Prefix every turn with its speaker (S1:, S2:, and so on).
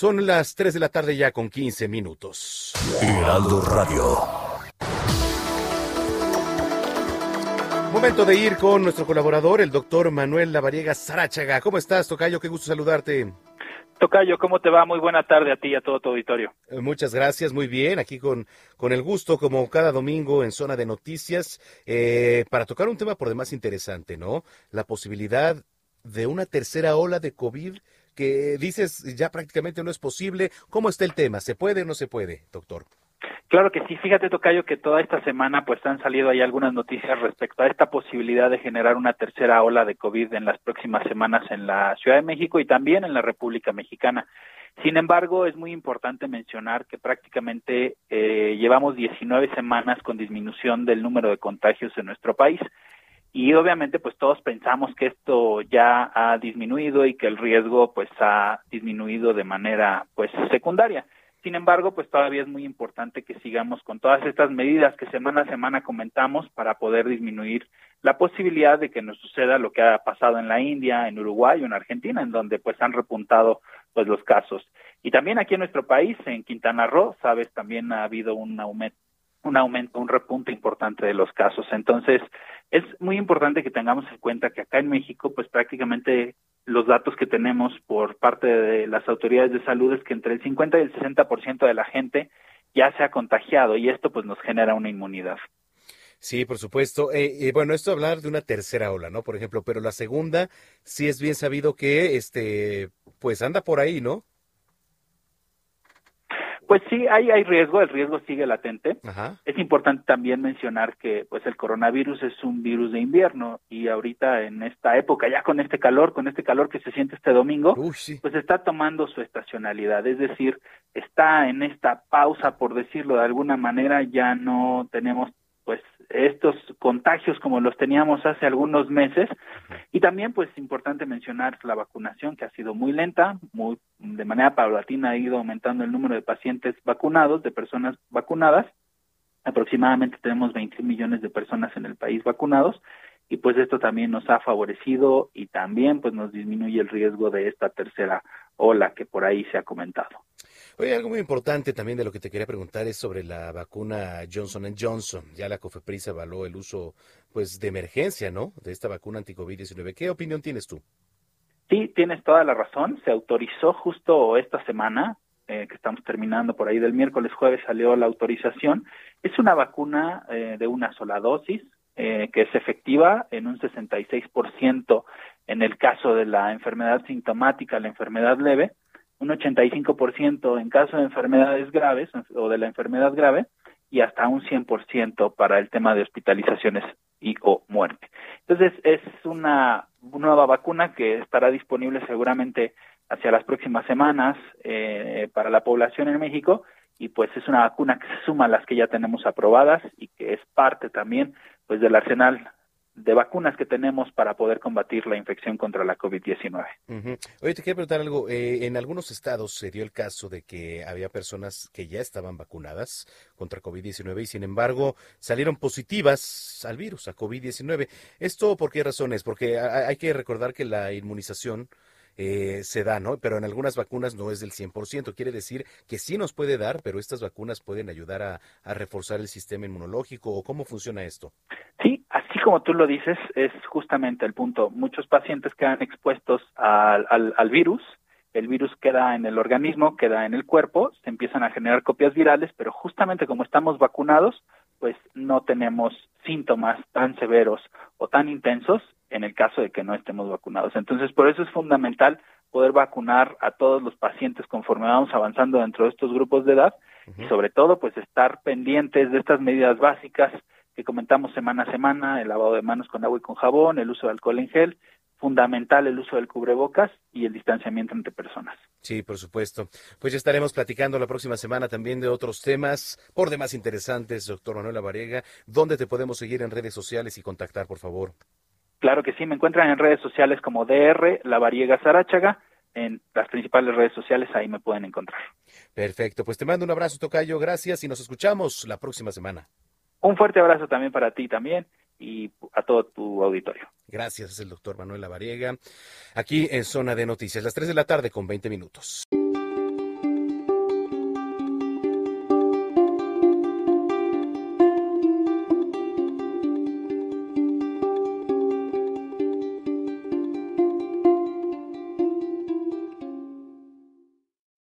S1: Son las 3 de la tarde ya con 15 minutos.
S2: Heraldo Radio.
S1: Momento de ir con nuestro colaborador, el doctor Manuel Lavariega Sarachaga. ¿Cómo estás, Tocayo? Qué gusto saludarte.
S3: Tocayo, ¿cómo te va? Muy buena tarde a ti y a todo tu auditorio.
S1: Eh, muchas gracias, muy bien. Aquí con, con el gusto, como cada domingo en Zona de Noticias, eh, para tocar un tema por demás interesante, ¿no? La posibilidad de una tercera ola de COVID que dices ya prácticamente no es posible. ¿Cómo está el tema? ¿Se puede o no se puede, doctor?
S3: Claro que sí, fíjate Tocayo que toda esta semana pues han salido ahí algunas noticias respecto a esta posibilidad de generar una tercera ola de COVID en las próximas semanas en la Ciudad de México y también en la República Mexicana. Sin embargo, es muy importante mencionar que prácticamente eh, llevamos 19 semanas con disminución del número de contagios en nuestro país y obviamente pues todos pensamos que esto ya ha disminuido y que el riesgo pues ha disminuido de manera pues secundaria. Sin embargo, pues todavía es muy importante que sigamos con todas estas medidas que semana a semana comentamos para poder disminuir la posibilidad de que nos suceda lo que ha pasado en la India, en Uruguay o en Argentina, en donde pues han repuntado pues los casos. Y también aquí en nuestro país, en Quintana Roo, sabes, también ha habido un aumento un aumento, un repunte importante de los casos. Entonces, es muy importante que tengamos en cuenta que acá en México, pues prácticamente los datos que tenemos por parte de las autoridades de salud es que entre el 50 y el 60% de la gente ya se ha contagiado y esto pues nos genera una inmunidad.
S1: Sí, por supuesto. Eh, bueno, esto hablar de una tercera ola, ¿no? Por ejemplo, pero la segunda sí es bien sabido que, este, pues anda por ahí, ¿no?
S3: Pues sí, hay, hay riesgo, el riesgo sigue latente. Es importante también mencionar que pues el coronavirus es un virus de invierno y ahorita en esta época, ya con este calor, con este calor que se siente este domingo, pues está tomando su estacionalidad, es decir, está en esta pausa, por decirlo de alguna manera, ya no tenemos pues estos contagios como los teníamos hace algunos meses. Y también pues importante mencionar la vacunación que ha sido muy lenta, muy de manera paulatina ha ido aumentando el número de pacientes vacunados, de personas vacunadas. Aproximadamente tenemos 20 millones de personas en el país vacunados y pues esto también nos ha favorecido y también pues nos disminuye el riesgo de esta tercera ola que por ahí se ha comentado.
S1: Oye, algo muy importante también de lo que te quería preguntar es sobre la vacuna Johnson Johnson. Ya la COFEPRIS avaló el uso pues de emergencia, ¿no? De esta vacuna anti-COVID-19. ¿Qué opinión tienes tú?
S3: Sí, tienes toda la razón. Se autorizó justo esta semana, eh, que estamos terminando por ahí del miércoles, jueves salió la autorización. Es una vacuna eh, de una sola dosis, eh, que es efectiva en un 66% en el caso de la enfermedad sintomática, la enfermedad leve, un 85% en caso de enfermedades graves o de la enfermedad grave y hasta un 100% para el tema de hospitalizaciones y o muerte. Entonces es una nueva vacuna que estará disponible seguramente hacia las próximas semanas eh, para la población en México y pues es una vacuna que se suma a las que ya tenemos aprobadas y que es parte también pues del arsenal de vacunas que tenemos para poder combatir la infección contra la COVID-19.
S1: Oye, te quiero preguntar algo. Eh, en algunos estados se dio el caso de que había personas que ya estaban vacunadas contra COVID-19 y sin embargo salieron positivas al virus, a COVID-19. ¿Esto por qué razones? Porque hay que recordar que la inmunización eh, se da, ¿no? Pero en algunas vacunas no es del 100%. Quiere decir que sí nos puede dar, pero estas vacunas pueden ayudar a, a reforzar el sistema inmunológico. ¿O cómo funciona esto?
S3: Sí, como tú lo dices, es justamente el punto. Muchos pacientes quedan expuestos al, al, al virus, el virus queda en el organismo, queda en el cuerpo, se empiezan a generar copias virales, pero justamente como estamos vacunados, pues no tenemos síntomas tan severos o tan intensos en el caso de que no estemos vacunados. Entonces, por eso es fundamental poder vacunar a todos los pacientes conforme vamos avanzando dentro de estos grupos de edad y sobre todo pues estar pendientes de estas medidas básicas que comentamos semana a semana, el lavado de manos con agua y con jabón, el uso de alcohol en gel, fundamental el uso del cubrebocas y el distanciamiento entre personas.
S1: Sí, por supuesto. Pues ya estaremos platicando la próxima semana también de otros temas por demás interesantes, doctor Manuel Variega. ¿Dónde te podemos seguir en redes sociales y contactar, por favor?
S3: Claro que sí, me encuentran en redes sociales como DR La Variega Sarachaga, en las principales redes sociales, ahí me pueden encontrar.
S1: Perfecto, pues te mando un abrazo, Tocayo, gracias y nos escuchamos la próxima semana.
S3: Un fuerte abrazo también para ti también y a todo tu auditorio.
S1: Gracias, es el doctor Manuel Lavariega, aquí en Zona de Noticias, las 3 de la tarde con 20 minutos.